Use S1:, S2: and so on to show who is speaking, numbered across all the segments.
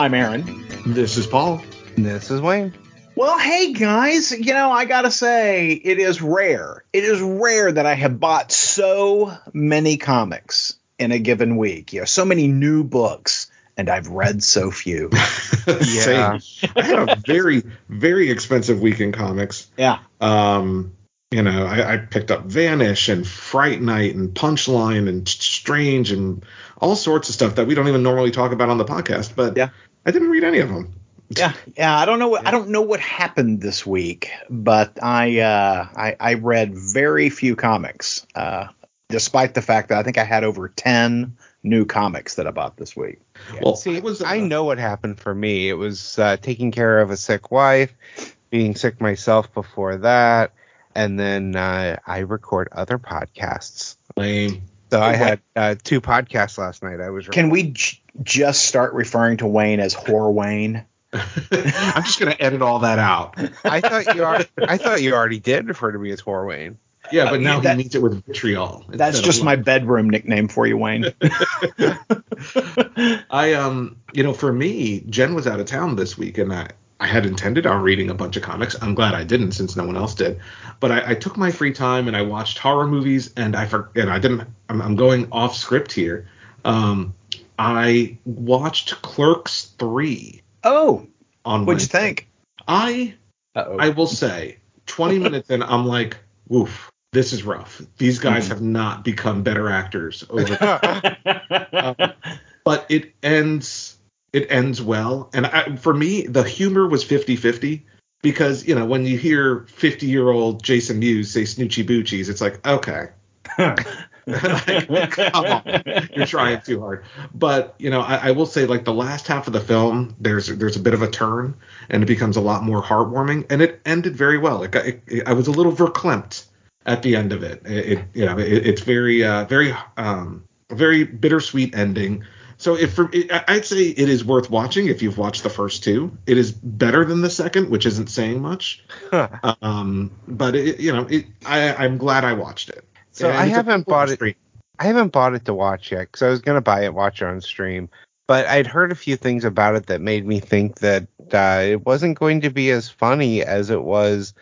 S1: I'm Aaron.
S2: This is Paul.
S3: This is Wayne.
S1: Well, hey guys, you know, I gotta say, it is rare. It is rare that I have bought so many comics in a given week. You know, so many new books, and I've read so few.
S2: yeah. Same. I had a very, very expensive week in comics.
S1: Yeah.
S2: Um, you know, I, I, picked up Vanish and Fright Night and Punchline and Strange and all sorts of stuff that we don't even normally talk about on the podcast. But
S1: yeah.
S2: I didn't read any of them.
S1: Yeah, yeah. I don't know. What, I don't know what happened this week, but I uh, I, I read very few comics, uh, despite the fact that I think I had over ten new comics that I bought this week.
S3: Yeah. Well, see, was, uh, I know what happened for me. It was uh, taking care of a sick wife, being sick myself before that and then uh, I record other podcasts.
S2: Lame.
S3: So I had uh, two podcasts last night. I was.
S1: Recording. Can we j- just start referring to Wayne as Whore Wayne?
S2: I'm just gonna edit all that out.
S3: I thought you. Are, I thought you already did refer to me as Whore Wayne.
S2: Yeah, but now uh, that, he means it with vitriol.
S1: That's just my bedroom nickname for you, Wayne.
S2: I um, you know, for me, Jen was out of town this week, and I I had intended on reading a bunch of comics. I'm glad I didn't since no one else did. But I, I took my free time and I watched horror movies and I for, and I didn't. I'm, I'm going off script here. Um, I watched Clerks three.
S1: Oh, on what'd Wednesday. you think?
S2: I Uh-oh. I will say, 20 minutes in, I'm like, woof, this is rough. These guys mm have not become better actors over. um, but it ends it ends well. And I, for me, the humor was 50 50 because, you know, when you hear 50 year old Jason Mewes say Snoochie Boochies, it's like, okay. like, come on, you're trying too hard. But you know, I, I, will say, like the last half of the film, there's there's a bit of a turn, and it becomes a lot more heartwarming, and it ended very well. It, it, it I was a little verklempt at the end of it. It, you know, it's very uh, very um, very bittersweet ending. So if for, I'd say it is worth watching if you've watched the first two. It is better than the second, which isn't saying much. um, but it, you know, it, I, I'm glad I watched it.
S3: So I haven't bought it. I haven't bought it to watch yet because I was gonna buy it, watch it on stream. But I'd heard a few things about it that made me think that uh, it wasn't going to be as funny as it was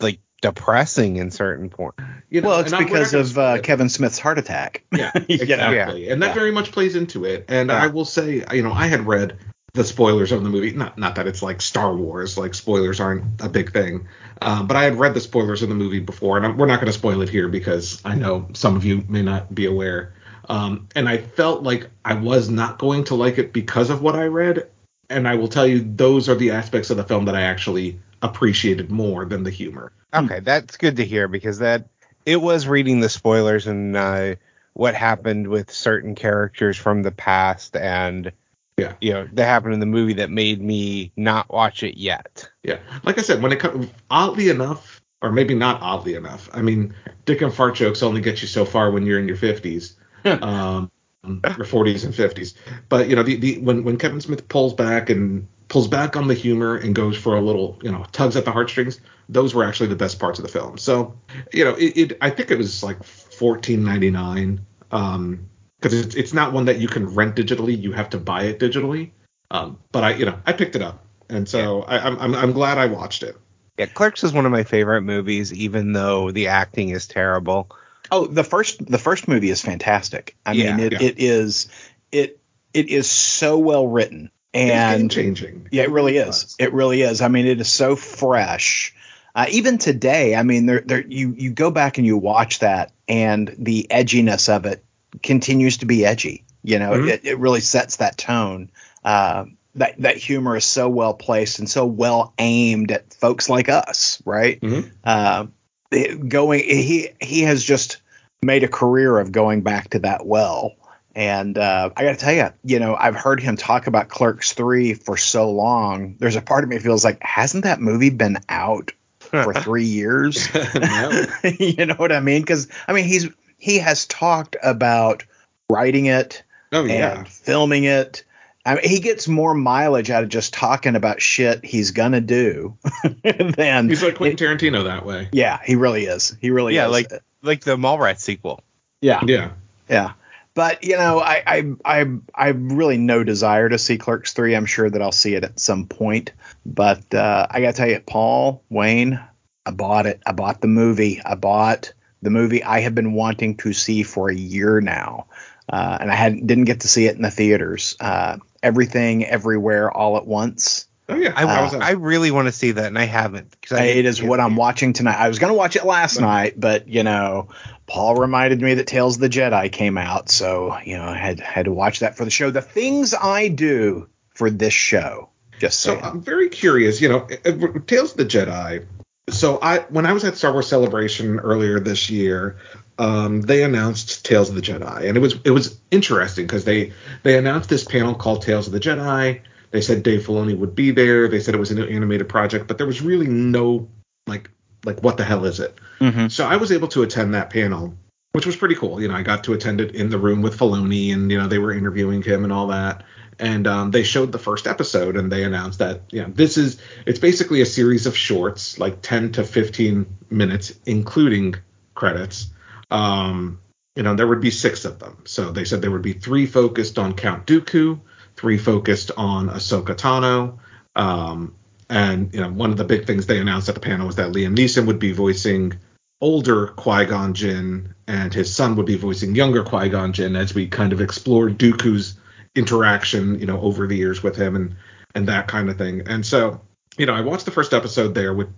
S3: like depressing in certain points.
S1: You know, well, it's because of uh, Kevin Smith's heart attack.
S2: Yeah, exactly. yeah. And that yeah. very much plays into it. And yeah. I will say, you know, I had read the spoilers of the movie. Not not that it's like Star Wars, like spoilers aren't a big thing. Um, but I had read the spoilers of the movie before, and I'm, we're not going to spoil it here because I know some of you may not be aware. Um, and I felt like I was not going to like it because of what I read. And I will tell you, those are the aspects of the film that I actually appreciated more than the humor.
S3: Okay, that's good to hear because that it was reading the spoilers and uh, what happened with certain characters from the past and
S2: yeah,
S3: you know that happened in the movie that made me not watch it yet.
S2: Yeah, like I said, when it comes oddly enough, or maybe not oddly enough, I mean, dick and fart jokes only get you so far when you're in your 50s. um, your 40s and 50s. But you know, the, the when when Kevin Smith pulls back and pulls back on the humor and goes for a little, you know, tugs at the heartstrings. Those were actually the best parts of the film. So, you know, it, it I think it was like fourteen ninety nine. Um, because it's it's not one that you can rent digitally. You have to buy it digitally. Um, but I, you know, I picked it up, and so yeah. I, I'm I'm glad I watched it.
S3: Yeah, Clerks is one of my favorite movies, even though the acting is terrible.
S1: Oh, the first the first movie is fantastic. I yeah, mean, it, yeah. it is it it is so well written and
S2: changing.
S1: Yeah, it really is. It really is. I mean, it is so fresh. Uh, even today, I mean, there, there, you you go back and you watch that, and the edginess of it continues to be edgy. You know, mm-hmm. it, it really sets that tone. Uh, that that humor is so well placed and so well aimed at folks like us, right?
S2: Mm-hmm.
S1: Uh, going, he he has just made a career of going back to that well. And uh, I got to tell you, you know, I've heard him talk about Clerks 3 for so long. There's a part of me feels like, hasn't that movie been out for three years? you know what I mean? Because, I mean, he's he has talked about writing it
S2: oh, yeah.
S1: and filming it. I mean, he gets more mileage out of just talking about shit he's gonna do than
S2: he's like Quentin Tarantino that way.
S1: Yeah, he really is. He really
S3: yeah,
S1: is.
S3: like like the Mallrats sequel.
S1: Yeah,
S2: yeah,
S1: yeah. But you know, I I I I really no desire to see Clerks three. I'm sure that I'll see it at some point, but uh, I gotta tell you, Paul Wayne, I bought it. I bought the movie. I bought the movie I have been wanting to see for a year now, uh, and I hadn't didn't get to see it in the theaters. Uh, everything, everywhere, all at once.
S2: Oh yeah,
S3: I, uh, I really want to see that, and I haven't.
S1: Cause I it is what I'm watching tonight. I was gonna watch it last night, but you know, Paul reminded me that Tales of the Jedi came out, so you know, I had had to watch that for the show. The things I do for this show. Just
S2: so I'm very curious. You know, Tales of the Jedi. So I when I was at Star Wars Celebration earlier this year, um, they announced Tales of the Jedi, and it was it was interesting because they they announced this panel called Tales of the Jedi they said Dave Filoni would be there. They said it was an animated project, but there was really no like like what the hell is it? Mm-hmm. So I was able to attend that panel, which was pretty cool. You know, I got to attend it in the room with Filoni, and you know they were interviewing him and all that. And um, they showed the first episode, and they announced that you know this is it's basically a series of shorts, like 10 to 15 minutes, including credits. Um, you know, there would be six of them. So they said there would be three focused on Count Dooku, three focused on Ahsoka Tano. Um, and you know, one of the big things they announced at the panel was that Liam Neeson would be voicing older Qui Gon Jinn, and his son would be voicing younger Qui Gon Jinn as we kind of explore Dooku's interaction, you know, over the years with him and and that kind of thing. And so, you know, I watched the first episode there, with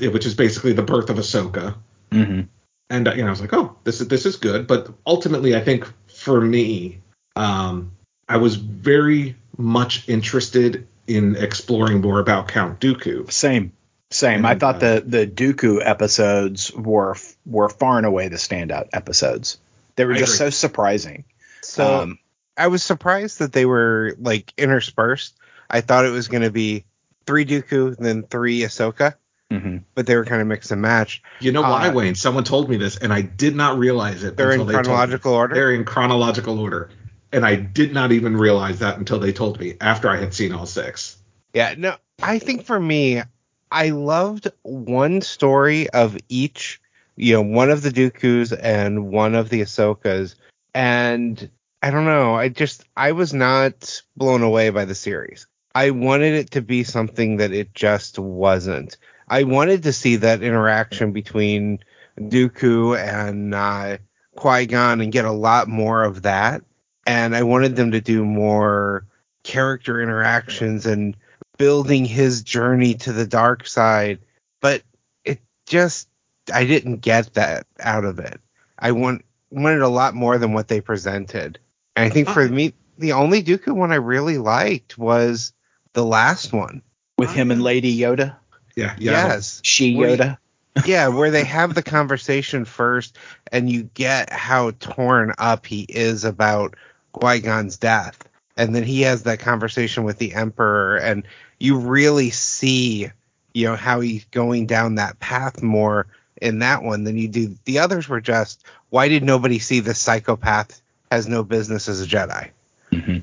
S2: which is basically the birth of Ahsoka. Mm-hmm. And you know, I was like, oh, this is this is good. But ultimately, I think for me, um, I was very much interested in exploring more about Count Dooku.
S1: Same, same. And, I thought uh, the the Dooku episodes were were far and away the standout episodes. They were I just agree. so surprising.
S3: So um, I was surprised that they were like interspersed. I thought it was going to be three Dooku, then three Ahsoka. Mm-hmm. But they were kind of mix and match.
S2: You know why, uh, Wayne? Someone told me this, and I did not realize it.
S3: They're in chronological order.
S2: They're in chronological order and I did not even realize that until they told me after I had seen all six.
S3: Yeah, no, I think for me, I loved one story of each, you know, one of the Dooku's and one of the Ahsokas, and I don't know, I just I was not blown away by the series. I wanted it to be something that it just wasn't. I wanted to see that interaction between Dooku and uh, Qui Gon and get a lot more of that and I wanted them to do more character interactions and building his journey to the dark side, but it just I didn't get that out of it. I want wanted a lot more than what they presented. And I think for me, the only Dooku one I really liked was the last one
S1: with him and Lady Yoda.
S2: Yeah, yeah.
S3: Yes,
S1: she Yoda.
S3: yeah, where they have the conversation first, and you get how torn up he is about Qui Gon's death, and then he has that conversation with the Emperor, and you really see, you know, how he's going down that path more in that one than you do. The others were just, why did nobody see this psychopath has no business as a Jedi?
S2: Mm-hmm.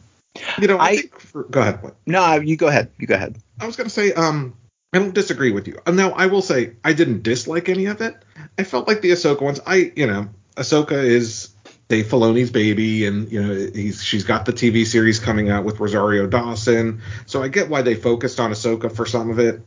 S2: You know, I, I think for, go ahead. What?
S1: No, you go ahead. You go ahead.
S2: I was gonna say, um, I don't disagree with you. Now, I will say I didn't dislike any of it. I felt like the Ahsoka ones. I, you know, Ahsoka is Dave Filoni's baby, and you know he's she's got the TV series coming out with Rosario Dawson. So I get why they focused on Ahsoka for some of it.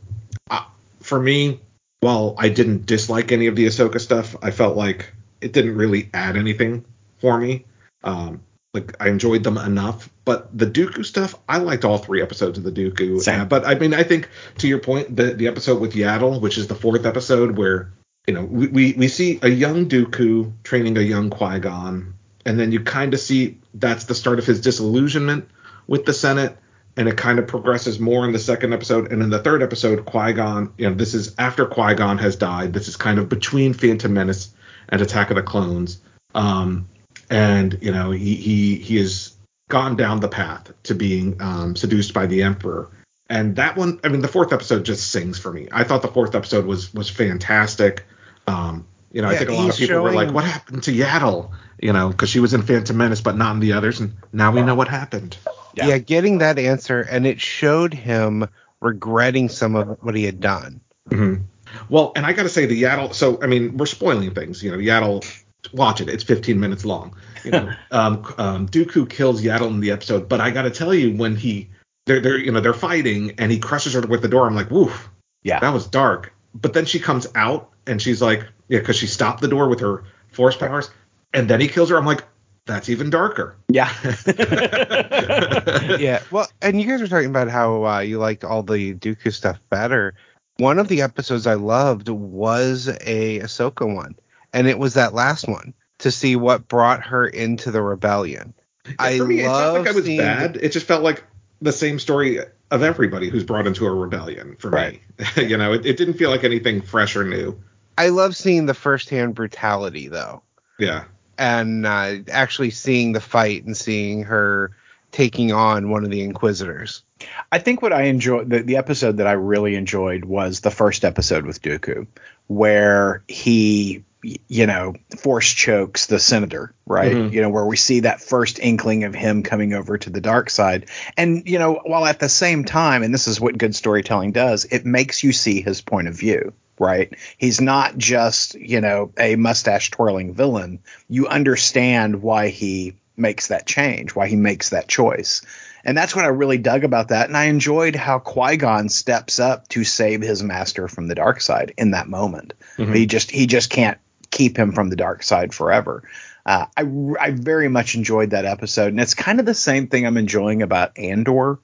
S2: Uh, for me, while I didn't dislike any of the Ahsoka stuff, I felt like it didn't really add anything for me. Um, like I enjoyed them enough, but the Dooku stuff, I liked all three episodes of the Dooku. Uh, but I mean, I think to your point, the the episode with Yaddle, which is the fourth episode, where you know, we, we, see a young Dooku training a young Qui Gon, and then you kind of see that's the start of his disillusionment with the Senate, and it kind of progresses more in the second episode. And in the third episode, Qui Gon, you know, this is after Qui Gon has died. This is kind of between Phantom Menace and Attack of the Clones. Um, and you know, he he he has gone down the path to being um, seduced by the Emperor. And that one, I mean, the fourth episode just sings for me. I thought the fourth episode was was fantastic. Um, you know, yeah, I think a lot of people showing... were like, "What happened to Yaddle?" You know, because she was in Phantom Menace, but not in the others, and now we know what happened.
S3: Yeah. yeah, getting that answer, and it showed him regretting some of what he had done.
S2: Mm-hmm. Well, and I got to say, the Yaddle. So, I mean, we're spoiling things. You know, Yaddle watch it. It's 15 minutes long. You know, um, um, Dooku kills Yaddle in the episode, but I got to tell you, when he they're they're you know they're fighting and he crushes her with the door, I'm like, woof,
S1: Yeah.
S2: that was dark. But then she comes out and she's like, yeah, because she stopped the door with her force powers, and then he kills her. I'm like, that's even darker.
S1: Yeah.
S3: yeah. Well, and you guys were talking about how uh, you liked all the Dooku stuff better. One of the episodes I loved was a Ahsoka one, and it was that last one to see what brought her into the rebellion. I
S2: For me, it felt
S3: love
S2: like I was
S3: seeing
S2: bad. It just felt like the same story of everybody who's brought into a rebellion for
S1: Right.
S2: me. you know, it, it didn't feel like anything fresh or new.
S3: I love seeing the firsthand brutality though,
S2: Yeah.
S3: and uh, actually seeing the fight and seeing her taking on one of the Inquisitors.
S1: I think what I enjoyed the, the episode that I really enjoyed was the first episode with Dooku, where he you know force chokes the senator, right?
S2: Mhm.
S1: You know where we see that first inkling of him coming over to the dark side, and you know while at the same time, and this is what good storytelling does, it makes you see his point of view. Right. He's not just, you know, a mustache twirling villain. You understand why he makes that change, why he makes that choice. And that's what I really dug about that. And I enjoyed how Qui Gon steps up to save his master from the dark side in that moment.
S2: Mhm.
S1: He just he just can't keep him from the dark side forever. Uh, I I very much enjoyed that episode, and it's kind of the same thing I'm enjoying about Andor.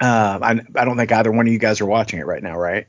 S1: Um, I I don't think either one of you guys are watching it right now, right?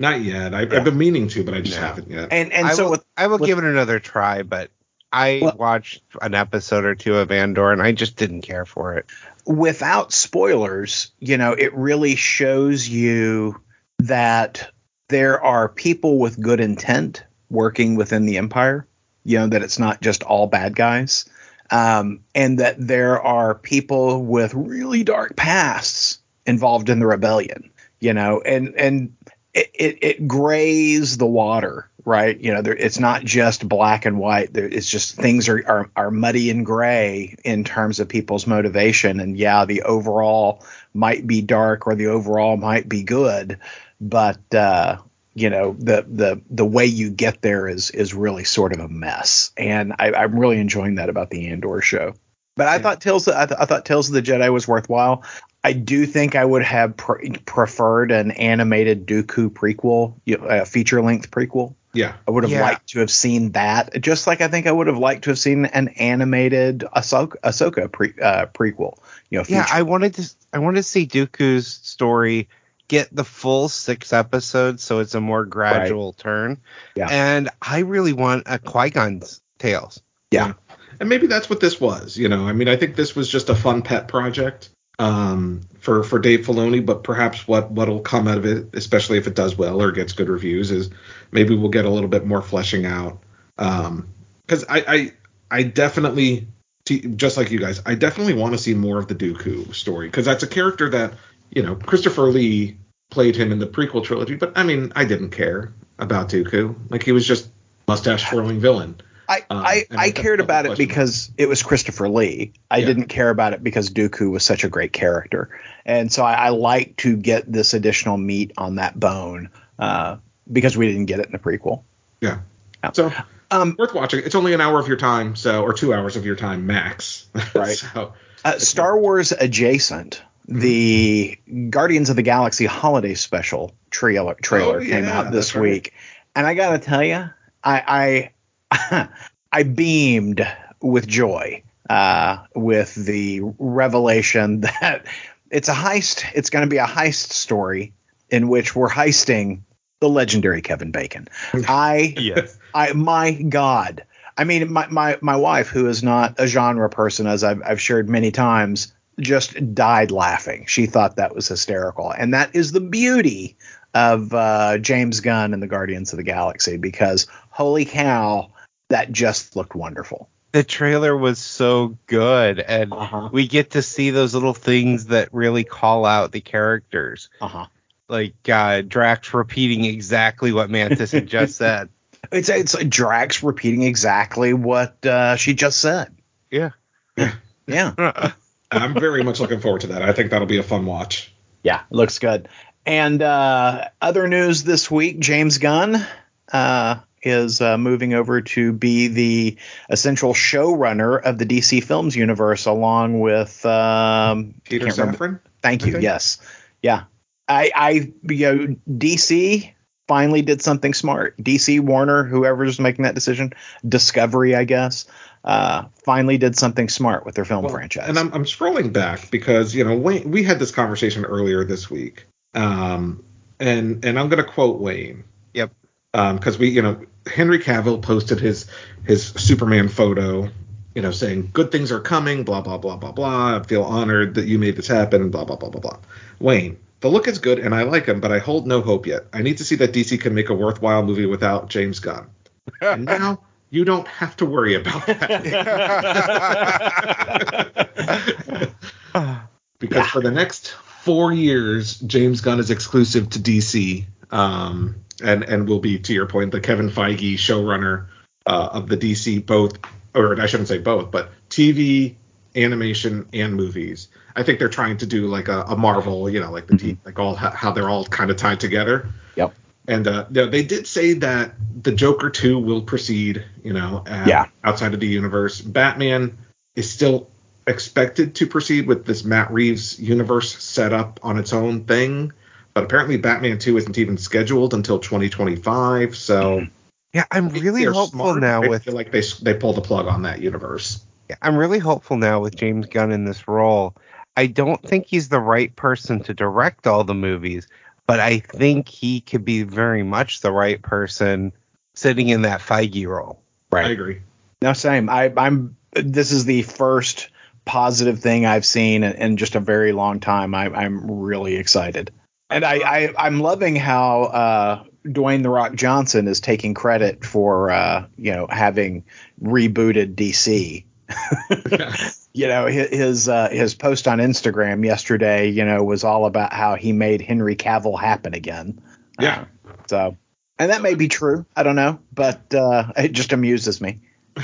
S2: Not yet. I,
S1: Yeah.
S2: I've been meaning to, but I just
S3: No.
S2: haven't yet.
S1: And and
S3: I
S1: so
S3: will,
S1: with
S3: I will
S1: with-
S3: give it another try, but I
S1: Well-
S3: watched an episode or two of Andor and I just didn't care for it.
S1: without spoilers, you know, it really shows you that there are people with good intent working within the empire. You know that it's not just all bad guys, um, and that there are people with really dark pasts involved in the rebellion. You know, and and it it, it grays the water, right? You know, there, it's not just black and white. There, it's just things are, are are muddy and gray in terms of people's motivation. And yeah, the overall might be dark or the overall might be good, but uh, you know, the the the way you get there is is really sort of a mess. And I, I'm really enjoying that about the Andor show. But I
S2: Yeah.
S1: thought Tales I, th- I thought Tales of the Jedi was worthwhile. I do think I would have pre- preferred an animated Dooku prequel, you know, a feature length prequel.
S2: Yeah.
S1: I would have
S3: Yeah.
S1: liked to have seen that, just like I think I would have liked to have seen an animated Ahsoka, Ahsoka pre, uh, prequel. You know,
S3: Yeah, I wanted to I wanted to see Dooku's story get the full six episodes so it's a more gradual turn.
S1: Yeah.
S3: And I really want a Qui-Gon's Tales.
S1: yeah,
S2: And maybe that's what this was. You know, I mean, I think this was just a fun pet project um, for for Dave Filoni. But perhaps what what'll come out of it, especially if it does well or gets good reviews, is maybe we'll get a little bit more fleshing out. Because I, I I definitely just like you guys, I definitely want to see more of the Dooku story because that's a character that you know Christopher Lee played him in the prequel trilogy, but I mean, I didn't care about Dooku. Like he was just mustache twirling villain.
S1: I
S2: Um,
S1: I, I
S2: I-
S1: cared about it because it was Christopher Lee. I
S2: Yeah.
S1: didn't care about it because Dooku was such a great character, and so I, I like to get this additional meat on that bone uh, because we didn't get it in the prequel.
S2: Yeah.
S1: Yeah.
S2: So
S1: Um,
S2: worth watching. It's only an hour of your time, so or two hours of your time max.
S1: Right.
S2: so
S1: Uh, Star Wars adjacent, the Guardians of the Galaxy holiday special trailer trailer
S2: Oh,
S1: came out this
S2: that's right.
S1: week, and I gotta tell you, I I, I beamed with joy uh, with the revelation that it's a heist. It's going to be a heist story in which we're heisting the legendary Kevin Bacon. I
S3: Yes.
S1: I my God. I mean, my, my my wife, who is not a genre person, as I've I've shared many times, just died laughing. She thought that was hysterical, and that is the beauty of uh, James Gunn and the Guardians of the Galaxy, because holy cow, that just looked wonderful.
S3: The trailer was so good and
S1: Uh-huh.
S3: we get to see those little things that really call out the characters.
S1: Uh huh.
S3: Like uh, Drax repeating exactly what Mantis had just said.
S1: It's it's Drax repeating exactly what uh, she just said.
S3: Yeah.
S1: Yeah.
S2: I'm very much looking forward to that. I think that'll be a fun watch.
S1: Yeah, looks good. And uh, other news this week: James Gunn uh, is uh, moving over to be the essential showrunner of the DC Films universe, along with um,
S2: Peter Safran.
S1: Thank you. Yes. Yeah. I, I, you know, DC finally did something smart. DC, Warner, whoever's making that decision, Discovery, I guess, uh, finally did something smart with their film well, franchise.
S2: And I'm, I'm scrolling back because you know Wayne, we had this conversation earlier this week, um, and and I'm going to quote Wayne.
S3: Yep.
S2: Because um, we, you know, Henry Cavill posted his his Superman photo, you know, saying good things are coming, blah blah blah blah blah. I feel honored that you made this happen, blah blah blah blah blah. Wayne, the look is good and I like him, but I hold no hope yet. I need to see that DC can make a worthwhile movie without James Gunn. and now you don't have to worry about that. because yeah. for the next four years, James Gunn is exclusive to DC, um, and and will be, to your point, the Kevin Feige showrunner uh, of the DC both, or I shouldn't say both, but TV, animation, and movies. I think they're trying to do like a, a Marvel, you know, like the mm-hmm. like all how they're all kind of tied together.
S1: Yep.
S2: And uh, they did say that the Joker 2 will proceed, you know,
S1: yeah.
S2: outside of the universe. Batman is still expected to proceed with this Matt Reeves universe set up on its own thing, but apparently Batman 2 isn't even scheduled until 2025. So mm-hmm.
S3: yeah, I'm really hopeful smart. now
S2: I
S3: with
S2: feel like they they pulled the plug on that universe.
S3: Yeah, I'm really hopeful now with James Gunn in this role. I don't think he's the right person to direct all the movies, but I think he could be very much the right person sitting in that Feige role.
S2: Right. I agree.
S1: No, same. I, I'm. This is the first positive thing I've seen in, in just a very long time. I, am really excited, and I, I am loving how uh, Dwayne the Rock Johnson is taking credit for uh, you know having rebooted DC. you know his uh, his post on Instagram yesterday, you know, was all about how he made Henry Cavill happen again.
S2: Yeah.
S1: Uh, so, and that may be true. I don't know, but uh, it just amuses me.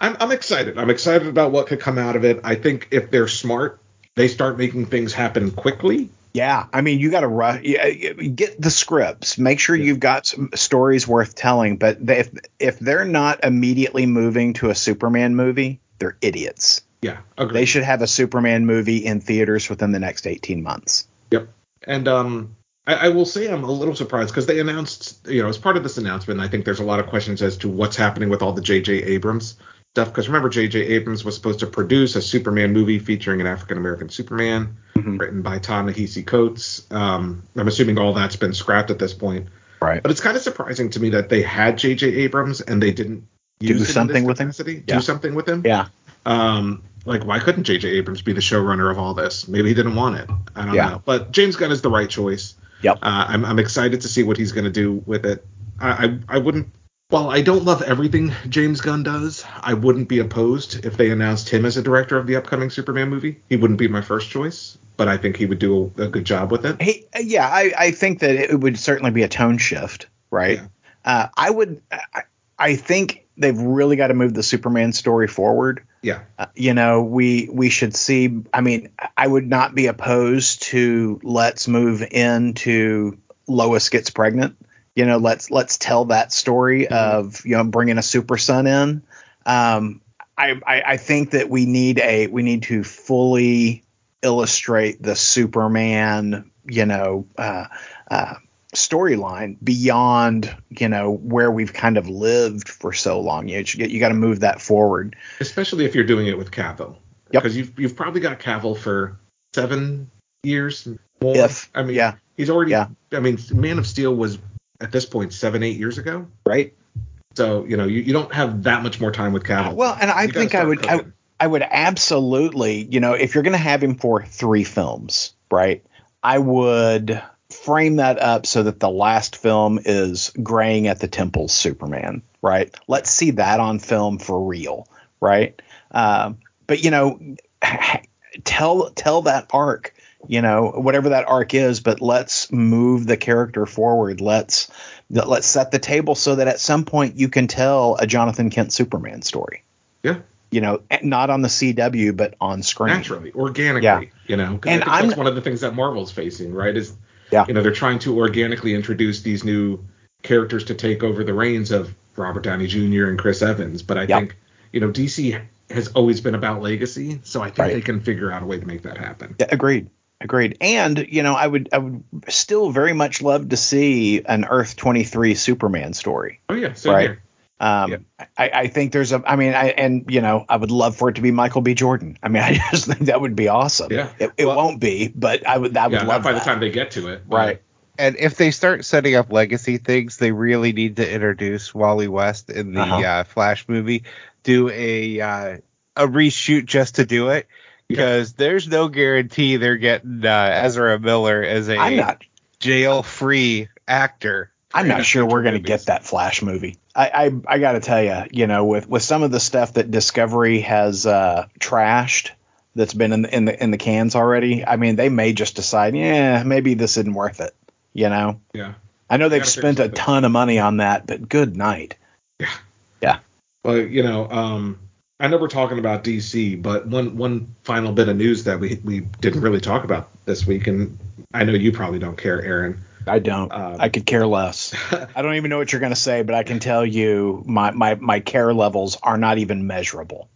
S2: I'm, I'm excited. I'm excited about what could come out of it. I think if they're smart, they start making things happen quickly.
S1: Yeah, I mean, you got to rush. Get the scripts. Make sure yeah. you've got some stories worth telling. But they, if if they're not immediately moving to a Superman movie, they're idiots.
S2: Yeah,
S1: agreed. they should have a Superman movie in theaters within the next 18 months.
S2: Yep. And um, I, I will say I'm a little surprised because they announced, you know, as part of this announcement, I think there's a lot of questions as to what's happening with all the J.J. Abrams stuff. Because remember, J.J. Abrams was supposed to produce a Superman movie featuring an African American Superman, mm-hmm. written by Ta-Nehisi Coates. Um, I'm assuming all that's been scrapped at this point.
S1: Right.
S2: But it's kind of surprising to me that they had J.J. Abrams and they didn't do
S1: something with
S2: capacity.
S1: him.
S2: Yeah. Do something with him.
S1: Yeah.
S2: Um, like why couldn't J.J. Abrams be the showrunner of all this? Maybe he didn't want it. I don't yeah. know. But James Gunn is the right choice.
S1: Yep.
S2: Uh, I'm I'm excited to see what he's going to do with it. I, I I wouldn't. While I don't love everything James Gunn does, I wouldn't be opposed if they announced him as a director of the upcoming Superman movie. He wouldn't be my first choice, but I think he would do a, a good job with it.
S1: Hey, yeah, I, I think that it would certainly be a tone shift, right? Yeah. Uh, I would. I, I think they've really got to move the Superman story forward.
S2: Yeah.
S1: Uh, you know, we we should see. I mean, I would not be opposed to let's move into Lois gets pregnant. You know, let's let's tell that story mm-hmm. of you know bringing a super son in. Um, I, I I think that we need a we need to fully illustrate the Superman. You know. Uh, uh, storyline beyond you know where we've kind of lived for so long. You you got to move that forward,
S2: especially if you're doing it with Cavill.
S1: Yep.
S2: Because you've you've probably got Cavill for seven years more.
S1: If
S2: I mean,
S1: yeah,
S2: he's already. Yeah. I mean, Man of Steel was at this point seven eight years ago.
S1: Right.
S2: So you know you, you don't have that much more time with Cavill.
S1: Well, and I think I would I, I would absolutely you know if you're going to have him for three films, right? I would frame that up so that the last film is graying at the temples Superman, right? Let's see that on film for real, right? Uh, but you know, tell tell that arc, you know, whatever that arc is, but let's move the character forward. Let's let's set the table so that at some point you can tell a Jonathan Kent Superman story.
S2: Yeah.
S1: You know, eh, not on the CW, but on screen.
S2: Naturally, organically. Yeah. You know, and I that's one of the things that Marvel's facing, right? Is
S1: yeah.
S2: You know, they're trying to organically introduce these new characters to take over the reins of Robert Downey Jr. and Chris Evans. But I think you know DC has always been about legacy, so I think
S1: Right.
S2: they can figure out a way to make that happen.
S1: Yeah, agreed. Agreed. And you know, I would I would still very much love to see an Earth 23 Superman story.
S2: Oh yeah, so
S1: Right.
S2: here.
S1: Um,
S2: Yep.
S1: I, I think there's a. I mean, I and you know, I would love for it to be Michael B. Jordan. I mean, I just think that would be awesome.
S2: Yeah.
S1: It, it
S3: Well-
S1: won't be, but I would. I would
S2: Yeah,
S1: love
S2: not by
S1: that.
S2: the time they get to it. but-
S1: Right.
S3: And if they start setting up legacy things, they really need to introduce Wally West in the
S1: Uh-huh.
S3: uh, Flash movie. Do a uh, a reshoot just to do it, because there's no guarantee they're getting uh, Ezra Miller as a
S1: I'm not.
S3: jail-free actor.
S1: I'm not sure we're going to get that Flash movie. I I, I got to tell you, you know, with with some of the stuff that Discovery has uh, trashed, that's been in the, in the in the cans already. I mean, they may just decide, yeah, maybe this isn't worth it. You know,
S2: Yeah.
S1: I know they've spent a ton of money on that, but good night. Yeah. Yeah.
S2: Well, you know, um, I know we're talking about DC, but one one final bit of news that we we didn't really talk about this week, and I know you probably don't care, Aaron.
S1: I don't.
S2: Um,
S1: I could care less. I don't even know what you're going to say, but I can tell you my, my, my care levels are not even measurable.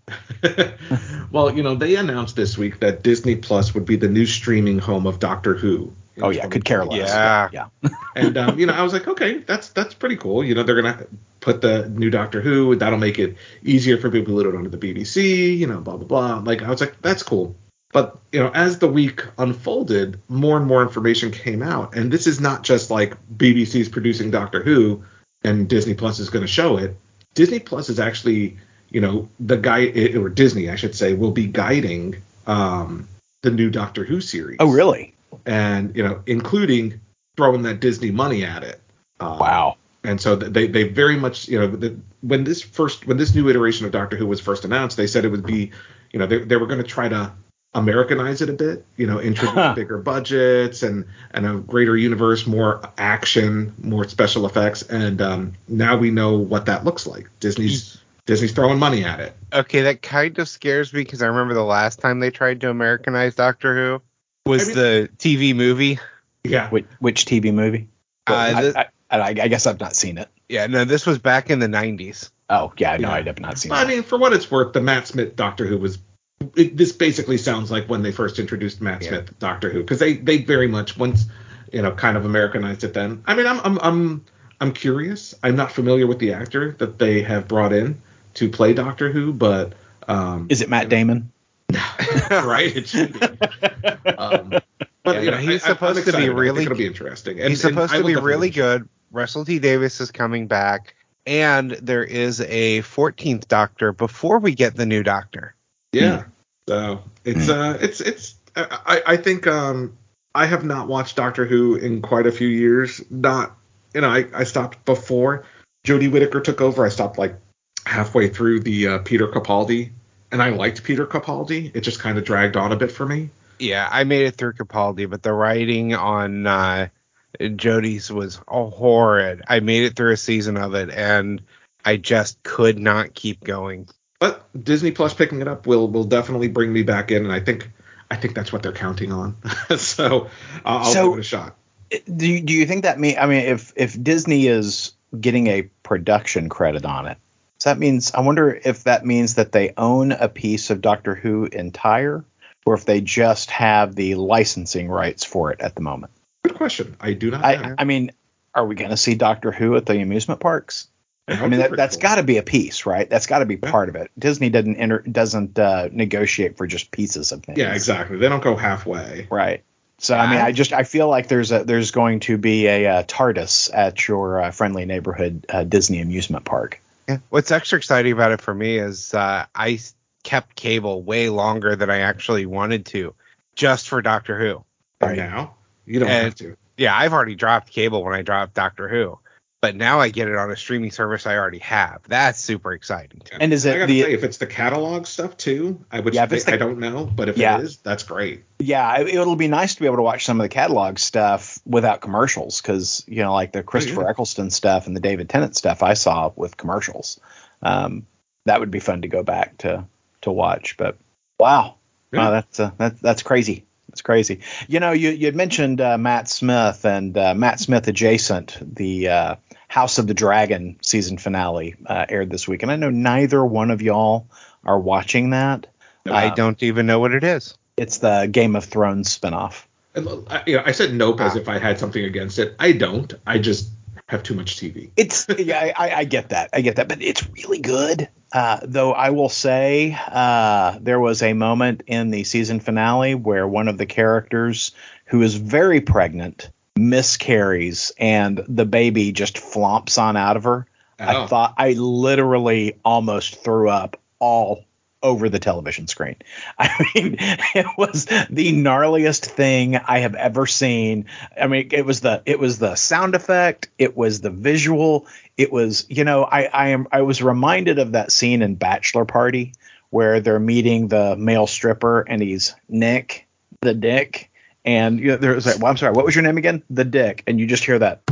S2: well, you know, they announced this week that Disney Plus would be the new streaming home of Doctor Who.
S1: Oh yeah, could care less.
S3: Yeah.
S1: yeah.
S2: and um, you know, I was like, okay, that's that's pretty cool. You know, they're gonna put the new Doctor Who. That'll make it easier for people who don't know the BBC. You know, blah blah blah. Like, I was like, that's cool. But you know, as the week unfolded, more and more information came out, and this is not just like BBC's producing Doctor Who, and Disney Plus is going to show it. Disney Plus is actually, you know, the guy or Disney, I should say, will be guiding um, the new Doctor Who series
S1: Oh really?
S2: And you know, including throwing that Disney money at it. Um,
S1: Wow.
S2: And so they they very much you know the, when this first when this new iteration of Doctor Who was first announced, they said it would be you know they they were going to try to Americanize it a bit, you know, introduce
S1: Huh.
S2: bigger budgets and and a greater universe, more action, more special effects, and um, now we know what that looks like. Disney's Disney's throwing money at it.
S3: Okay, that kind of scares me because I remember the last time they tried to Americanize Doctor Who was
S2: I mean-
S3: the TV movie.
S2: Yeah,
S1: Which, which TV movie?
S3: Uh,
S1: I,
S3: the-
S1: I, I, I guess I've not seen it.
S3: yeah, no, this was back in the 90s.
S1: Oh yeah, no,
S2: Yeah.
S1: I have not seen
S2: I
S1: it.
S2: mean, for what it's worth, the Matt Smith Doctor Who was. It, this basically sounds like when they first introduced Matt
S3: Yeah.
S2: Smith Doctor Who, because they they very much once you know kind of Americanized it. Then I mean, I'm I'm I'm I'm curious. I'm not familiar with the actor that they have brought in to play Doctor Who, but um,
S1: Is it Matt Damon?
S2: right? It should be. Um, but
S3: Yeah,
S2: you know,
S3: he's
S2: I-
S3: supposed to be really-
S2: think it'll be interesting. And,
S3: He's supposed
S2: I
S3: to be really good. Russell T Davies is coming back, and there is a 14th Doctor before we get the new Doctor.
S2: Yeah. So it's uh it's it's I I think um I have not watched Doctor Who in quite a few years. Not you know I I stopped before Jodie Whittaker took over. I stopped like halfway through the uh, Peter Capaldi, and I liked Peter Capaldi. It just kind of dragged on a bit for me.
S3: Yeah, I made it through Capaldi, but the writing on uh, Jodie's was horrid. I made it through a season of it, and I just could not keep going.
S2: But Disney Plus picking it up will will definitely bring me back in, and I think I think that's what they're counting on. so uh, I'll
S1: So-
S2: give it a shot.
S1: Do you, do you think that mean? I mean, if if Disney is getting a production credit on it, does that means? I wonder if that means that they own a piece of Doctor Who entire, or if they just have the licensing rights for it at the moment.
S2: Good question. I do not.
S1: I. I mean, are we going to see Doctor Who at the amusement parks? I mean, that, that's got to be a piece, right? That's got to be part of it. Disney doesn't enter, doesn't uh, negotiate for just pieces of things.
S2: Yeah, exactly. They don't go halfway.
S1: Right. So I mean, I just I feel like there's a there's going to be a, uh TARDIS at your uh, friendly neighborhood uh, Disney amusement park.
S3: Yeah. What's extra exciting about it for me is uh, I kept cable way longer than I actually wanted to, just for Doctor Who.
S1: Right.
S2: now you don't
S3: And-
S2: have to.
S3: Yeah, I've already dropped cable when I dropped Doctor Who, but now I get it on a streaming service I already have. That's super exciting. to me.
S1: And is
S2: I
S1: it
S2: gotta
S1: the
S2: say, if it's the catalog stuff too, I would.
S1: Yeah, if it's
S2: I don't know, but if
S1: Yeah.
S2: it is, that's great.
S1: yeah? It, it'll be nice to be able to watch some of the catalog stuff without commercials because you know like the Christopher
S2: yeah.
S1: Eccleston stuff and the David Tennant stuff I saw with commercials. Um, that would be fun to go back to to watch. But wow,
S2: Yeah.
S1: wow, that's uh, that, that's crazy. It's crazy. You know, you you had mentioned uh, Matt Smith and uh, Matt Smith adjacent. The uh, House of the Dragon season finale uh, aired this week, and I know neither one of y'all are watching that.
S3: I don't even know what it is.
S1: It's the Game of Thrones spinoff.
S2: I, you know, I said nope as
S3: Ah.
S2: if I had something against it. I don't. I just have too much TV.
S1: It's yeah, I, I get that, I get that, but it's really good. Uh, though I will say, uh, there was a moment in the season finale where one of the characters who is very pregnant miscarries and the baby just flops on out of her. I
S2: Oh.
S1: thought I literally almost threw up all over the television screen. I mean, it was the gnarliest thing I have ever seen. I mean, it was the it was the sound effect, it was the visual, it was, you know, I I am I was reminded of that scene in Bachelor Party where they're meeting the male stripper and he's Nick, the Dick, and you know, there's like, well, I'm sorry, what was your name again? The Dick, and you just hear that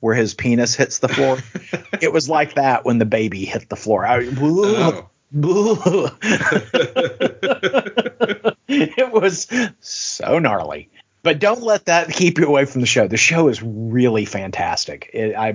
S1: where his penis hits the floor. it was like that when the baby hit the floor. I,
S2: Oh.
S1: It was so gnarly. But don't let that keep you away from the show. The show is really fantastic. It, I,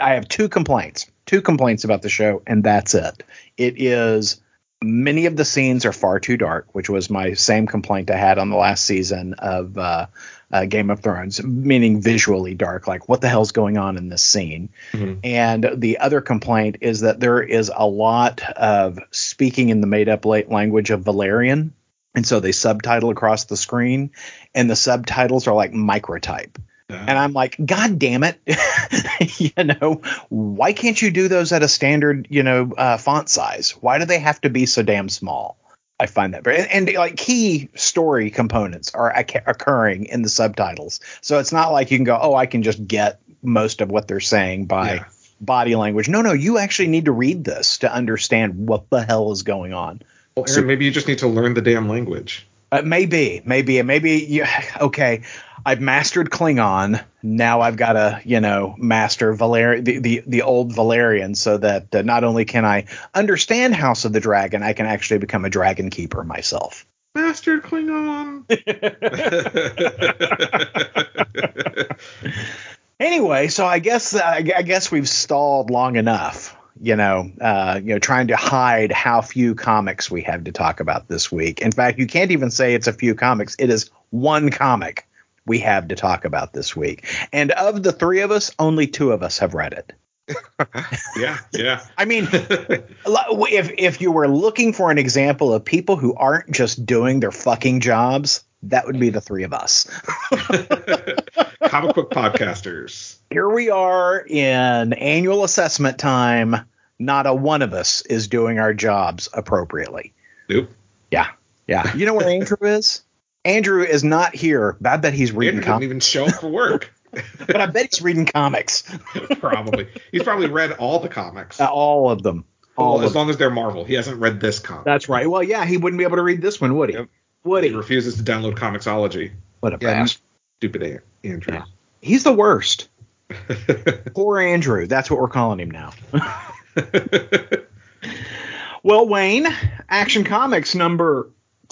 S1: I have two complaints, two complaints about the show, and that's it. It is many of the scenes are far too dark, which was my same complaint I had on the last season of uh, uh, Game of Thrones, meaning visually dark. Like, what the hell's going on in this scene?
S2: Mhm.
S1: And the other complaint is that there is a lot of speaking in the made up language of Valyrian. And so they subtitle across the screen, and the subtitles are like microtype. And I'm like, God damn it. you know, why can't you do those at a standard, you know, uh, font size? Why do they have to be so damn small? I find that very, and, and like key story components are occ- occurring in the subtitles. So it's not like you can go, oh, I can just get most of what they're saying by
S2: Yeah.
S1: body language. No, no, you actually need to read this to understand what the hell is going on.
S2: Well, Aaron, maybe you just need to learn the damn language.
S1: Uh, maybe, maybe, maybe. You, okay, I've mastered Klingon. Now I've got to, you know, master Valer- the, the the old Valyrian, so that uh, not only can I understand House of the Dragon, I can actually become a dragon keeper myself.
S2: Master Klingon.
S1: Anyway, so I guess I I guess we've stalled long enough. You know, uh, you know, trying to hide how few comics we have to talk about this week. In fact, you can't even say it's a few comics. It is one comic we have to talk about this week. And of the three of us, only two of us have read it.
S2: yeah, yeah.
S1: I mean, if if you were looking for an example of people who aren't just doing their fucking jobs, that would be the three of us.
S2: Comic book podcasters.
S1: Here we are in annual assessment time. Not a one of us is doing our jobs appropriately.
S2: Nope.
S1: Yeah. Yeah. You know where Andrew is? Andrew is not here. I bet he's reading
S2: Andrew didn't
S1: comics.
S2: even show up for work.
S1: But I bet he's reading comics.
S2: probably. He's probably read all the comics.
S1: Uh, all of them. All
S2: well,
S1: of
S2: as
S1: them.
S2: long as they're Marvel. He hasn't read this comic.
S1: That's right. Well, yeah, he wouldn't be able to read this one, would he?
S3: Yep.
S1: Would
S2: he
S1: he?
S2: refuses to download Comixology.
S1: What a
S3: Yeah,
S1: bastard.
S2: Stupid An- Andrew.
S1: Yeah. He's the worst. Poor Andrew. That's what we're calling him now. Well, Wayne, Action Comics number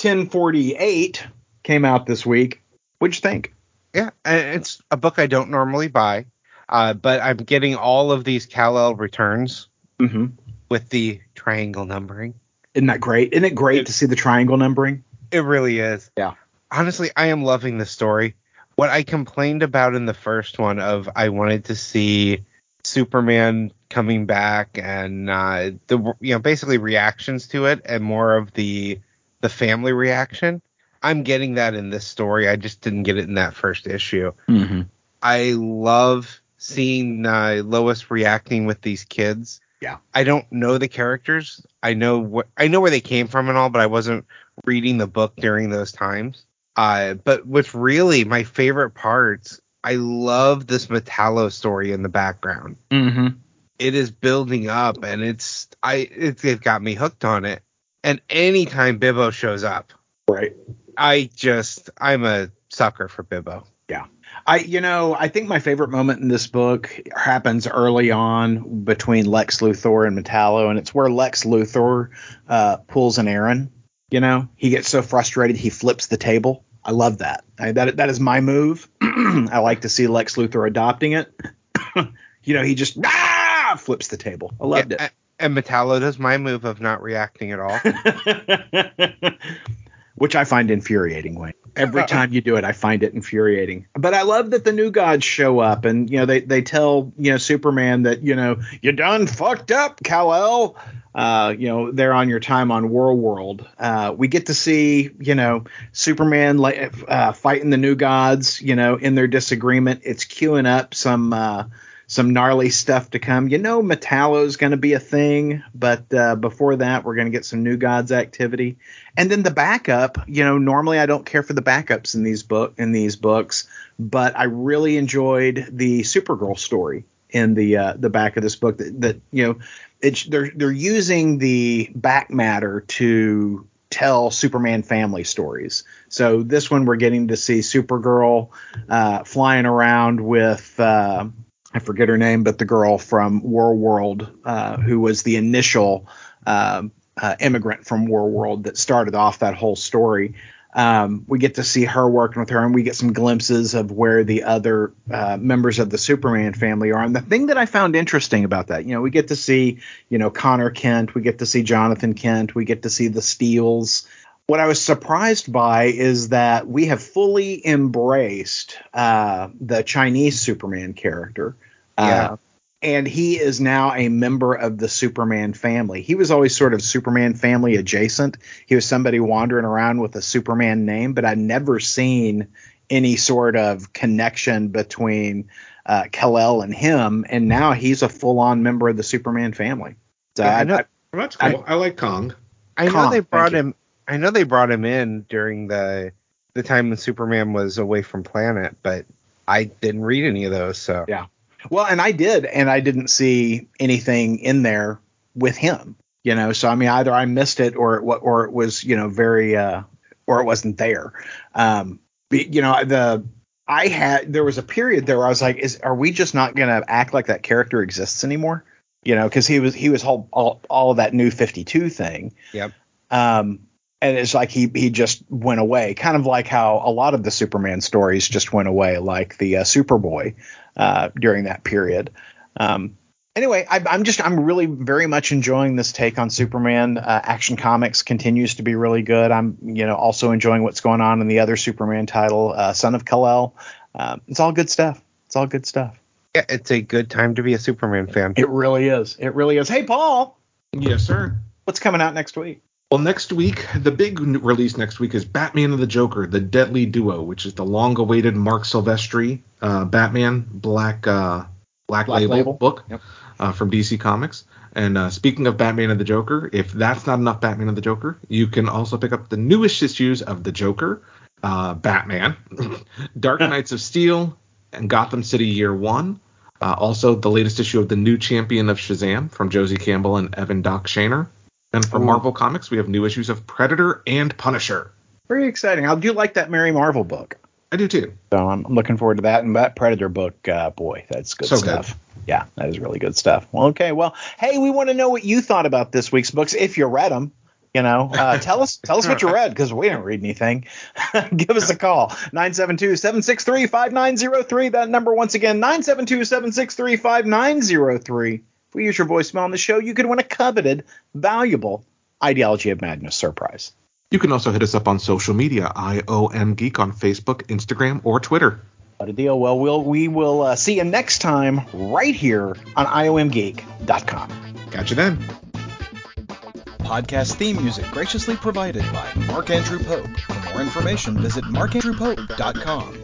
S1: 1048 came out this week. What'd you think?
S3: Yeah, it's a book I don't normally buy, uh, but I'm getting all of these Kal-El returns
S1: Mm-hmm.
S3: with the triangle numbering.
S1: Isn't that great? Isn't it great to see the triangle numbering?
S3: It really is.
S1: Yeah.
S3: Honestly, I am loving the story. What I complained about in the first one of I wanted to see Superman coming back and uh, the you know basically reactions to it and more of the the family reaction. I'm getting that in this story. I just didn't get it in that first issue.
S1: Mm-hmm.
S3: I love seeing uh, Lois reacting with these kids.
S1: Yeah.
S3: I don't know the characters. I know what I know where they came from and all, but I wasn't reading the book during those times. Uh, but what's really my favorite parts, I love this Metallo story in the background.
S1: Mm-hmm.
S3: It is building up, and it's I it's, it got me hooked on it. And anytime Bibbo shows up,
S1: Right.
S3: I just I'm a sucker for Bibbo.
S1: I, you know, I think my favorite moment in this book happens early on between Lex Luthor and Metallo, and it's where Lex Luthor uh, pulls an Aaron. You know, he gets so frustrated he flips the table I love that. I, that that is my move. I like to see Lex Luthor adopting it. you know, he just ah, flips the table. I loved
S3: Yeah,
S1: it.
S3: And Metallo does my move of not reacting at all.
S1: Which I find infuriating, Wayne. Every time you do it, I find it infuriating. But I love that the new gods show up and, you know, they, they tell, you know, Superman that, you know, you're done fucked up, Kal-El. Uh, you know, they're on your time on War World. Uh, we get to see, you know, Superman like uh, fighting the new gods, you know, in their disagreement. It's queuing up some uh, some gnarly stuff to come. You know, Metallo's going to be a thing, but uh, before that, we're going to get some new gods activity, and then the backup. You know, normally I don't care for the backups in these book in these books, but I really enjoyed the Supergirl story in the uh, the back of this book. That, that you know, it's they're they're using the back matter to tell Superman family stories. So this one we're getting to see Supergirl uh, flying around with. Uh, I forget her name, but the girl from War World, uh, who was the initial um, uh, immigrant from War World that started off that whole story. Um, we get to see her working with her, and we get some glimpses of where the other uh, members of the Superman family are. And the thing that I found interesting about that, you know, we get to see, you know, Connor Kent, we get to see Jonathan Kent, we get to see the Steels. What I was surprised by is that we have fully embraced uh, the Chinese Superman character.
S3: Yeah.
S1: Uh, and he is now a member of the Superman family. He was always sort of Superman family adjacent. He was somebody wandering around with a Superman name, but I'd never seen any sort of connection between uh, Kal-El and him. And now he's a full-on member of the Superman family. So
S3: Yeah, I
S1: I,
S3: know-
S1: I-
S2: Well, that's cool. I, like Kong.
S3: I know
S1: Kong,
S3: they
S1: thank
S3: brought
S1: you.
S3: him. I know they brought him in during the the time when Superman was away from planet, but I didn't read any of those. So
S1: Yeah. Well, and I did, and I didn't see anything in there with him. You know, so I mean, either I missed it, or it or it was, you know, very, uh, or it wasn't there. Um, but, you know, the I had there was a period there where I was like, is are we just not gonna act like that character exists anymore? You know, because he was he was whole, all all of that new Fifty Two thing.
S3: Yep.
S1: Um, and it's like he he just went away, kind of like how a lot of the Superman stories just went away, like the uh, Superboy uh, during that period. Um, anyway, I, I'm just I'm really very much enjoying this take on Superman. Uh, Action Comics continues to be really good. I'm you know also enjoying what's going on in the other Superman title, uh, Son of Kal-El. Um, it's all good stuff. It's all good stuff.
S3: yeah, it's a good time to be a Superman fan.
S1: It really is. It really is. Hey, Paul,
S2: Yes, sir.
S1: what's coming out next week?
S2: Well, next week, the big release next week is Batman and the Joker, the Deadly Duo, which is the long-awaited Marc Silvestri uh, Batman Black uh, Black,
S1: Black
S2: Label,
S1: Label.
S2: book
S1: Yep.
S2: uh, from DC Comics. And uh, speaking of Batman and the Joker, if that's not enough Batman and the Joker, you can also pick up the newest issues of the Joker, uh, Batman, Dark Knights of Steel, and Gotham City Year One. Uh, also, the latest issue of the new Champion of Shazam from Josie Campbell and Evan Doc Shaner. And from
S1: Ooh.
S2: Marvel Comics, we have new issues of Predator and Punisher.
S1: Very exciting. I do like that Mary Marvel book.
S2: I do too.
S1: So I'm looking forward to that. And that Predator book, uh, boy, that's good
S2: So
S1: stuff. Yeah, that is really good stuff. Well, okay. Well, hey, we want to know what you thought about this week's books if you read them. You know, uh, tell us tell us what you read because we didn't read anything. Give us a call 972-763-5903. That number once again 972-763-5903. If we use your voicemail on the show, you could win a coveted, valuable Ideology of Madness surprise.
S2: You can also hit us up on social media, IOM Geek on Facebook, Instagram, or Twitter.
S1: What a deal. Well, we'll we will uh, see you next time right here on iomgeek.com.
S2: Catch you then.
S4: Podcast theme music graciously provided by Mark Andrew Pope. For more information, visit markandrewpope.com.